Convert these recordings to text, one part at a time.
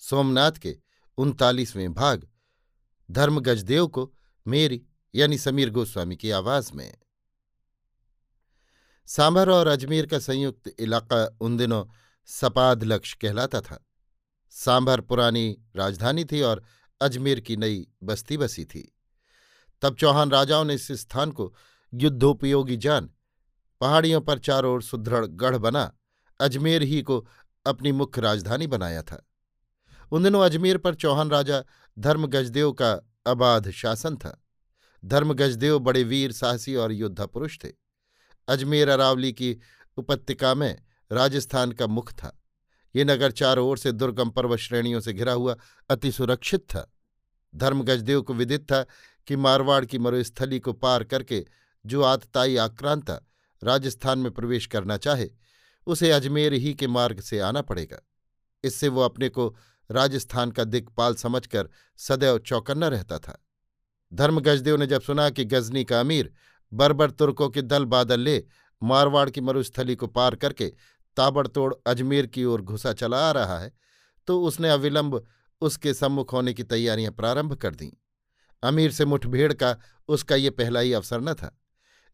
सोमनाथ के उनतालीसवें भाग धर्म गजदेव को मेरी यानी समीर गोस्वामी की आवाज़ में। सांभर और अजमेर का संयुक्त इलाका उन दिनों सपाद लक्ष्य कहलाता था। सांभर पुरानी राजधानी थी और अजमेर की नई बस्ती बसी थी। तब चौहान राजाओं ने इस स्थान को युद्धोपयोगी जान, पहाड़ियों पर चारों ओर सुदृढ़ गढ़ बना, अजमेर ही को अपनी मुख्य राजधानी बनाया था। उन दिनों अजमेर पर चौहान राजा धर्मगजदेव का अबाध शासन था। धर्मगजदेव बड़े वीर, साहसी और योद्धा पुरुष थे। अजमेर अरावली की उपत्यका में राजस्थान का मुख था। ये नगर चारों ओर से दुर्गम पर्वत श्रेणियों से घिरा हुआ अति सुरक्षित था। धर्मगजदेव को विदित था कि मारवाड़ की मरुस्थली को पार करके जो आतताई आक्रांता राजस्थान में प्रवेश करना चाहे, उसे अजमेर ही के मार्ग से आना पड़ेगा। इससे वो अपने को राजस्थान का दिक्पाल समझकर सदैव चौकन्ना रहता था। धर्म गजदेव ने जब सुना कि गजनी का अमीर बर्बर तुर्कों के दल बादल ले मारवाड़ की मरुस्थली को पार करके ताबड़तोड़ अजमेर की ओर घुसा चला आ रहा है तो उसने अविलंब उसके सम्मुख होने की तैयारियाँ प्रारंभ कर दीं। अमीर से मुठभेड़ का उसका ये पहला ही अवसर न था।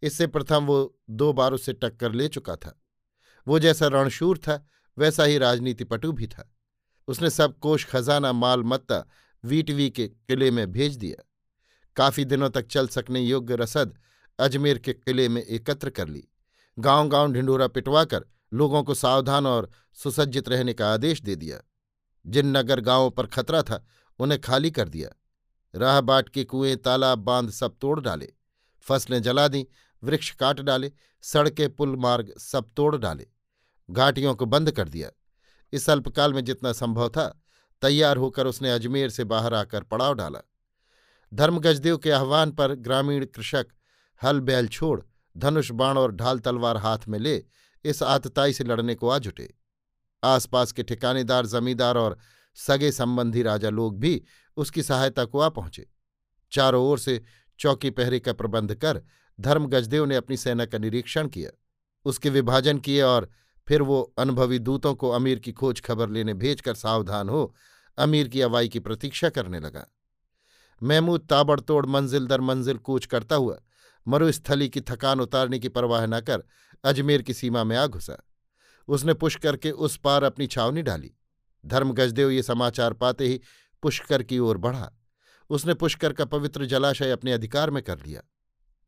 इससे प्रथम वो दो बार उससे टक्कर ले चुका था। वो जैसा रणशूर था, वैसा ही राजनीतिपटु भी था। उसने सब कोष खजाना, माल, मत्ता वीटवी के किले में भेज दिया। काफ़ी दिनों तक चल सकने योग्य रसद अजमेर के किले में एकत्र कर ली। गाँव गाँव ढिंढोरा पिटवाकर लोगों को सावधान और सुसज्जित रहने का आदेश दे दिया। जिन नगर गाँवों पर खतरा था, उन्हें खाली कर दिया। राह बाट के कुएँ, तालाब बाँध सब तोड़ डाले। फ़सलें जला दी, वृक्ष काट डाले, सड़कें, पुल मार्ग सब तोड़ डाले। घाटियों को बंद कर दिया। इस अल्पकाल में जितना संभव था, तैयार होकर उसने अजमेर से बाहर आकर पड़ाव डाला। धर्मगजदेव के आह्वान पर ग्रामीण कृषक हल बैल छोड़, धनुष बाण और ढाल तलवार हाथ में ले, इस आतताई से लड़ने को आ जुटे। आसपास के ठिकानेदार, जमींदार और सगे संबंधी राजा लोग भी उसकी सहायता को आ पहुँचे। चारों ओर से चौकी पहरे का प्रबंध कर धर्म गजदेव ने अपनी सेना का निरीक्षण किया। उसके विभाजन किए और फिर वो अनुभवी दूतों को अमीर की खोज खबर लेने भेजकर सावधान हो अमीर की अवाई की प्रतीक्षा करने लगा। महमूद ताबड़तोड़ मंजिल दर मंजिल कूच करता हुआ मरुस्थली की थकान उतारने की परवाह न कर अजमेर की सीमा में आ घुसा। उसने पुष्कर के उस पार अपनी छावनी डाली। धर्म गजदेव ये समाचार पाते ही पुष्कर की ओर बढ़ा। उसने पुष्कर का पवित्र जलाशय अपने अधिकार में कर लिया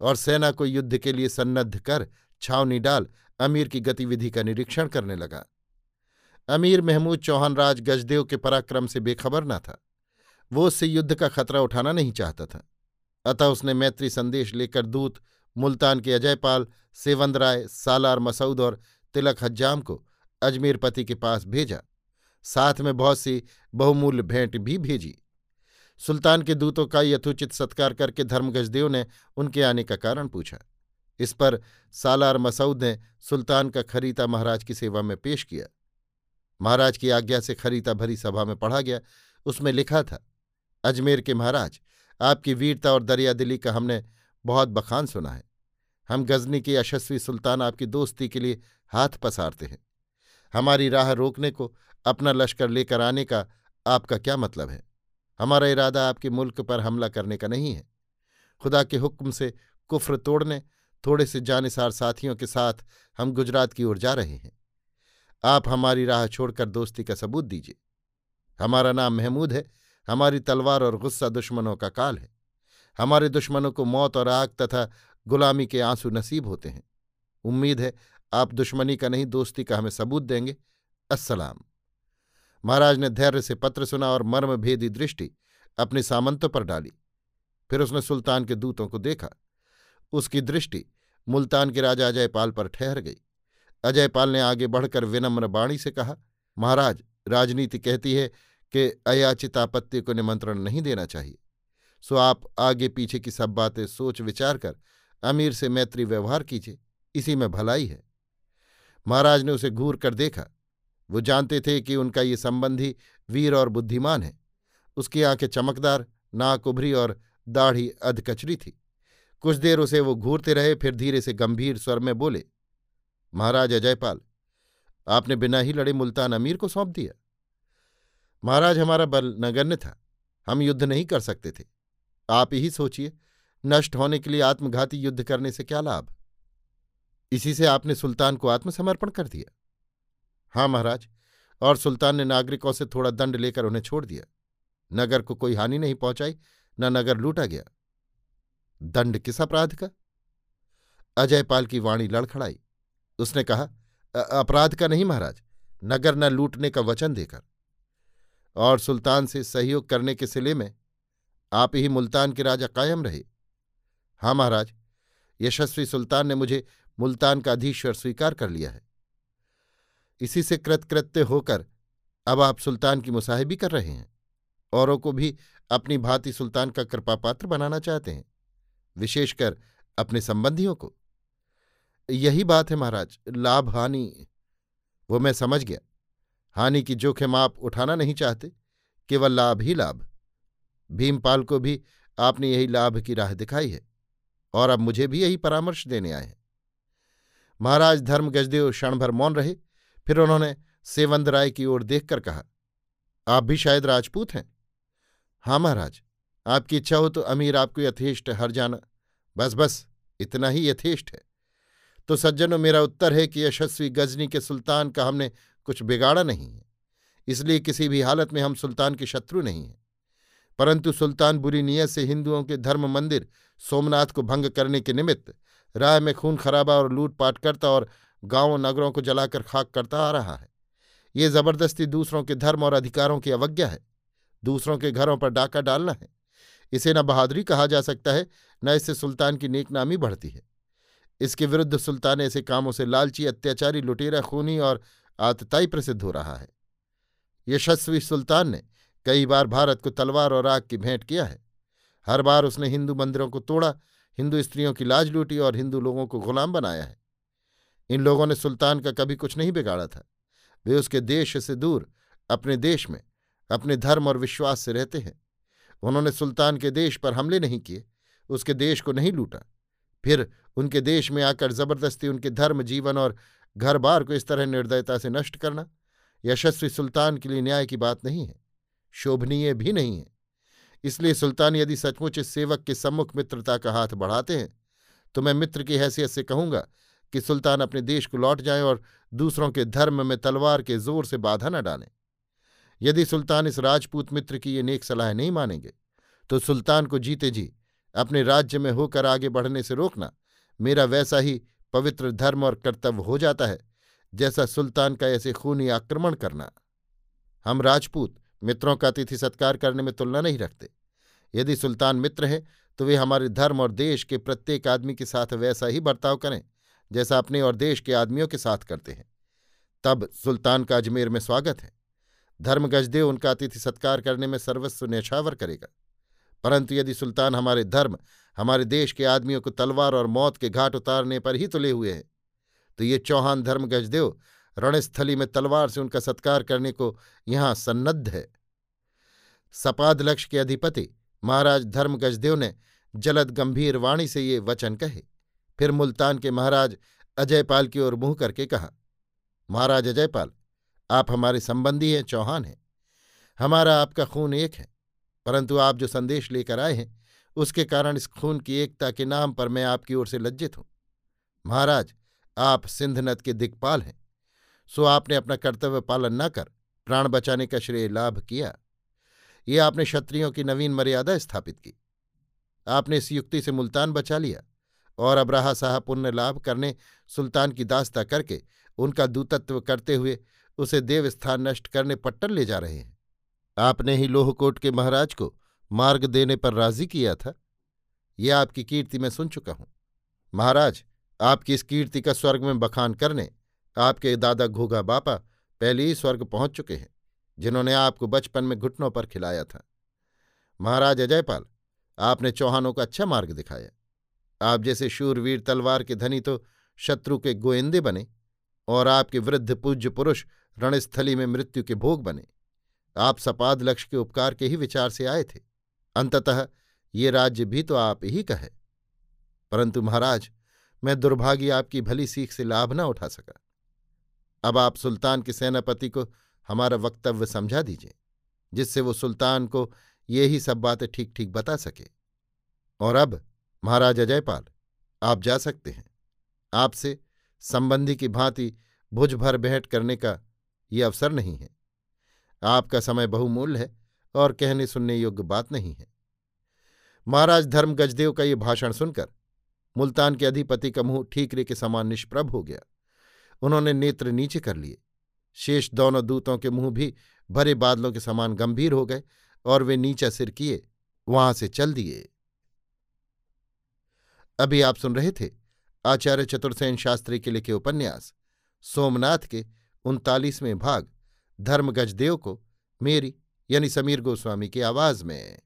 और सेना को युद्ध के लिए सन्नद्ध कर छावनी डाल अमीर की गतिविधि का निरीक्षण करने लगा। अमीर महमूद चौहान राज गजदेव के पराक्रम से बेखबर न था। वो उससे युद्ध का खतरा उठाना नहीं चाहता था। अतः उसने मैत्री संदेश लेकर दूत, मुल्तान के अजयपाल सेवंद राय, सालार मसऊद और तिलक हज्जाम को अजमेर पति के पास भेजा। साथ में बहुत सी बहुमूल्य भेंट भी भेजी। सुल्तान के दूतों का यथोचित सत्कार करके धर्म गजदेव ने उनके आने का कारण पूछा। इस पर सालार मसऊद ने सुल्तान का खरीता महाराज की सेवा में पेश किया। महाराज की आज्ञा से खरीता भरी सभा में पढ़ा गया। उसमें लिखा था, अजमेर के महाराज, आपकी वीरता और दरियादिली का हमने बहुत बखान सुना है। हम गजनी के यशस्वी सुल्तान आपकी दोस्ती के लिए हाथ पसारते हैं। हमारी राह रोकने को, अपना लश्कर लेकर आने का आपका क्या मतलब है? हमारा इरादा आपके मुल्क पर हमला करने का नहीं है। खुदा के हुक्म से कुफ्र तोड़ने थोड़े से जानिसार साथियों के साथ हम गुजरात की ओर जा रहे हैं। आप हमारी राह छोड़कर दोस्ती का सबूत दीजिए। हमारा नाम महमूद है, हमारी तलवार और गुस्सा दुश्मनों का काल है। हमारे दुश्मनों को मौत और आग तथा गुलामी के आँसू नसीब होते हैं। उम्मीद है आप दुश्मनी का नहीं, दोस्ती का हमें सबूत देंगे। अस्सलाम। महाराज ने धैर्य से पत्र सुना और मर्म भेदी दृष्टि अपने सामंतों पर डाली। फिर उसने सुल्तान के दूतों को देखा। उसकी दृष्टि मुल्तान के राजा अजयपाल पर ठहर गई। अजयपाल ने आगे बढ़कर विनम्र बाणी से कहा, महाराज, राजनीति कहती है कि अयाचित आपत्ति को निमंत्रण नहीं देना चाहिए। सो आप आगे पीछे की सब बातें सोच विचार कर, अमीर से मैत्री व्यवहार कीजिए। इसी में भलाई है। महाराज ने उसे घूर कर देखा। वो जानते थे कि उनका ये संबंधी वीर और बुद्धिमान है। उसकी आँखें चमकदार, नाक उभरी और दाढ़ी अधकचरी थी। कुछ देर उसे वो घूरते रहे, फिर धीरे से गंभीर स्वर में बोले, महाराज अजयपाल, आपने बिना ही लड़े मुल्तान अमीर को सौंप दिया। महाराज हमारा बल नगण्य था, हम युद्ध नहीं कर सकते थे। आप ही सोचिए, नष्ट होने के लिए आत्मघाती युद्ध करने से क्या लाभ? इसी से आपने सुल्तान को आत्मसमर्पण कर दिया। हाँ महाराज, और सुल्तान ने नागरिकों से थोड़ा दंड लेकर उन्हें छोड़ दिया। नगर को कोई हानि नहीं पहुंचाई, न नगर लूटा गया। दंड किस अपराध का? अजयपाल की वाणी लड़खड़ाई। उसने कहा अपराध का नहीं महाराज, नगर न लूटने का वचन देकर। और सुल्तान से सहयोग करने के सिले में आप ही मुल्तान के राजा कायम रहे। हाँ महाराज, यशस्वी सुल्तान ने मुझे मुल्तान का अधीश्वर स्वीकार कर लिया है। इसी से कृतकृत्य होकर अब आप सुल्तान की मुसाहिबी कर रहे हैं। औरों को भी अपनी भांति सुल्तान का कृपापात्र बनाना चाहते हैं। विशेषकर अपने संबंधियों को। यही बात है महाराज, लाभ, हानि, वो मैं समझ गया। हानि की जोखिम आप उठाना नहीं चाहते, केवल लाभ ही लाभ। भीमपाल को भी आपने यही लाभ की राह दिखाई है, और अब मुझे भी यही परामर्श देने आए हैं। महाराज धर्म गजदेव क्षणभर मौन रहे, फिर उन्होंने सेवंद राय की ओर देखकर कहा, आप भी शायद राजपूत हैं? हाँ महाराज आपकी इच्छा हो तो अमीर आपको यथेष्ट हर जाना। बस बस, इतना ही यथेष्ट है। तो सज्जनों, मेरा उत्तर है कि यशस्वी गजनी के सुल्तान का हमने कुछ बिगाड़ा नहीं है। इसलिए किसी भी हालत में हम सुल्तान के शत्रु नहीं हैं। परंतु सुल्तान बुरी नीयत से हिंदुओं के धर्म मंदिर सोमनाथ को भंग करने के निमित्त राय में खून खराबा और लूटपाट करता और गाँवों नगरों को जलाकर खाक करता आ रहा है। ये ज़बरदस्ती दूसरों के धर्म और अधिकारों की अवज्ञा है। दूसरों के घरों पर डाका डालना है। इसे न बहादुरी कहा जा सकता है, न इससे सुल्तान की नेकनामी बढ़ती है। इसके विरुद्ध सुल्तान ऐसे कामों से लालची, अत्याचारी, लुटेरा, खूनी और आतताई प्रसिद्ध हो रहा है। यशस्वी सुल्तान ने कई बार भारत को तलवार और आग की भेंट किया है। हर बार उसने हिंदू मंदिरों को तोड़ा, हिंदू स्त्रियों की लाज लूटी और हिंदू लोगों को गुलाम बनाया है। इन लोगों ने सुल्तान का कभी कुछ नहीं बिगाड़ा था। वे उसके देश से दूर, अपने देश में, अपने धर्म और विश्वास से रहते हैं। उन्होंने सुल्तान के देश पर हमले नहीं किए, उसके देश को नहीं लूटा। फिर उनके देश में आकर ज़बरदस्ती उनके धर्म, जीवन और घर बार को इस तरह निर्दयता से नष्ट करना यशस्वी सुल्तान के लिए न्याय की बात नहीं है, शोभनीय भी नहीं है। इसलिए सुल्तान यदि सचमुच इस सेवक के सम्मुख मित्रता का हाथ बढ़ाते हैं तो मैं मित्र की हैसियत से कहूँगा कि सुल्तान अपने देश को लौट जाएँ और दूसरों के धर्म में तलवार के ज़ोर से बाधा न डालें। यदि सुल्तान इस राजपूत मित्र की ये नेक सलाह नहीं मानेंगे तो सुल्तान को जीते जी, अपने राज्य में होकर आगे बढ़ने से रोकना मेरा वैसा ही पवित्र धर्म और कर्तव्य हो जाता है, जैसा सुल्तान का ऐसे खूनी आक्रमण करना। हम राजपूत मित्रों का अतिथि सत्कार करने में तुलना नहीं रखते। यदि सुल्तान मित्र हैं तो वे हमारे धर्म और देश के प्रत्येक आदमी के साथ वैसा ही बर्ताव करें, जैसा अपने और देश के आदमियों के साथ करते हैं। तब सुल्तान का अजमेर में स्वागत है। धर्म गजदेव उनका अतिथि सत्कार करने में सर्वस्व न्यछावर करेगा। परंतु यदि सुल्तान हमारे धर्म, हमारे देश के आदमियों को तलवार और मौत के घाट उतारने पर ही तुले हुए हैं तो ये चौहान धर्म गजदेव रणस्थली में तलवार से उनका सत्कार करने को यहाँ सन्नद्ध है। सपाद लक्ष्य के अधिपति महाराज धर्म गजदेव ने जलद गंभीर वाणी से ये वचन कहे। फिर मुल्तान के महाराज अजयपाल की ओर मुँह करके कहा, महाराज अजयपाल आप हमारे संबंधी हैं, चौहान हैं। हमारा आपका खून एक है, परंतु आप जो संदेश लेकर आए हैं, उसके कारण इस खून की एकता के नाम पर मैं आपकी ओर से लज्जित हूँ। महाराज, आप सिंध नद के दिक्पाल हैं, सो आपने अपना कर्तव्य पालन न कर, प्राण बचाने का श्रेय लाभ किया। ये आपने क्षत्रियों की नवीन मर्यादा स्थापित की। आपने इस युक्ति से मुल्तान बचा लिया और अब रहा साहब पुण्य लाभ करने सुल्तान की दास्ता करके उनका दूतत्व करते हुए उसे देवस्थान नष्ट करने पट्टन ले जा रहे हैं। आपने ही लोहकोट के महाराज को मार्ग देने पर राज़ी किया था। ये आपकी कीर्ति मैं सुन चुका हूँ। महाराज, आपकी इस कीर्ति का स्वर्ग में बखान करने, आपके दादा घोगा बापा पहले ही स्वर्ग पहुँच चुके हैं, जिन्होंने आपको बचपन में घुटनों पर खिलाया था। महाराज अजयपाल, आपने चौहानों का अच्छा मार्ग दिखाया। आप जैसे शूरवीर तलवार के धनी तो शत्रु के गोएंदे बने और आपके वृद्ध पूज्य पुरुष रणस्थली में मृत्यु के भोग बने। आप सपाद लक्ष्य के उपकार के ही विचार से आए थे। अंततः ये राज्य भी तो आप ही का है। परंतु महाराज, मैं दुर्भाग्य आपकी भली सीख से लाभ न उठा सका। अब आप सुल्तान के सेनापति को हमारा वक्तव्य समझा दीजिए, जिससे वो सुल्तान को ये ही सब बातें ठीक ठीक बता सके। और अब, महाराज अजयपाल, आप जा सकते हैं। आपसे संबंधी की भांति भुज भर भेंट करने का ये अवसर नहीं है। आपका समय बहुमूल्य है और कहने सुनने योग्य बात नहीं है। महाराज धर्म गजदेव का ये भाषण सुनकर मुल्तान के अधिपति का मुँह ठीकरे के समान निष्प्रभ हो गया। उन्होंने नेत्र नीचे कर लिए। शेष दोनों दूतों के मुँह भी भरे बादलों के समान गंभीर हो गए और वे नीचा सिर किए, वहाँ से चल दिए। अभी आप सुन रहे थे आचार्य चतुर्सेन शास्त्री के लिखे उपन्यास, सोमनाथ के उनतालीसवें भाग धर्मगजदेव को मेरी यानी समीर गोस्वामी की आवाज़ में।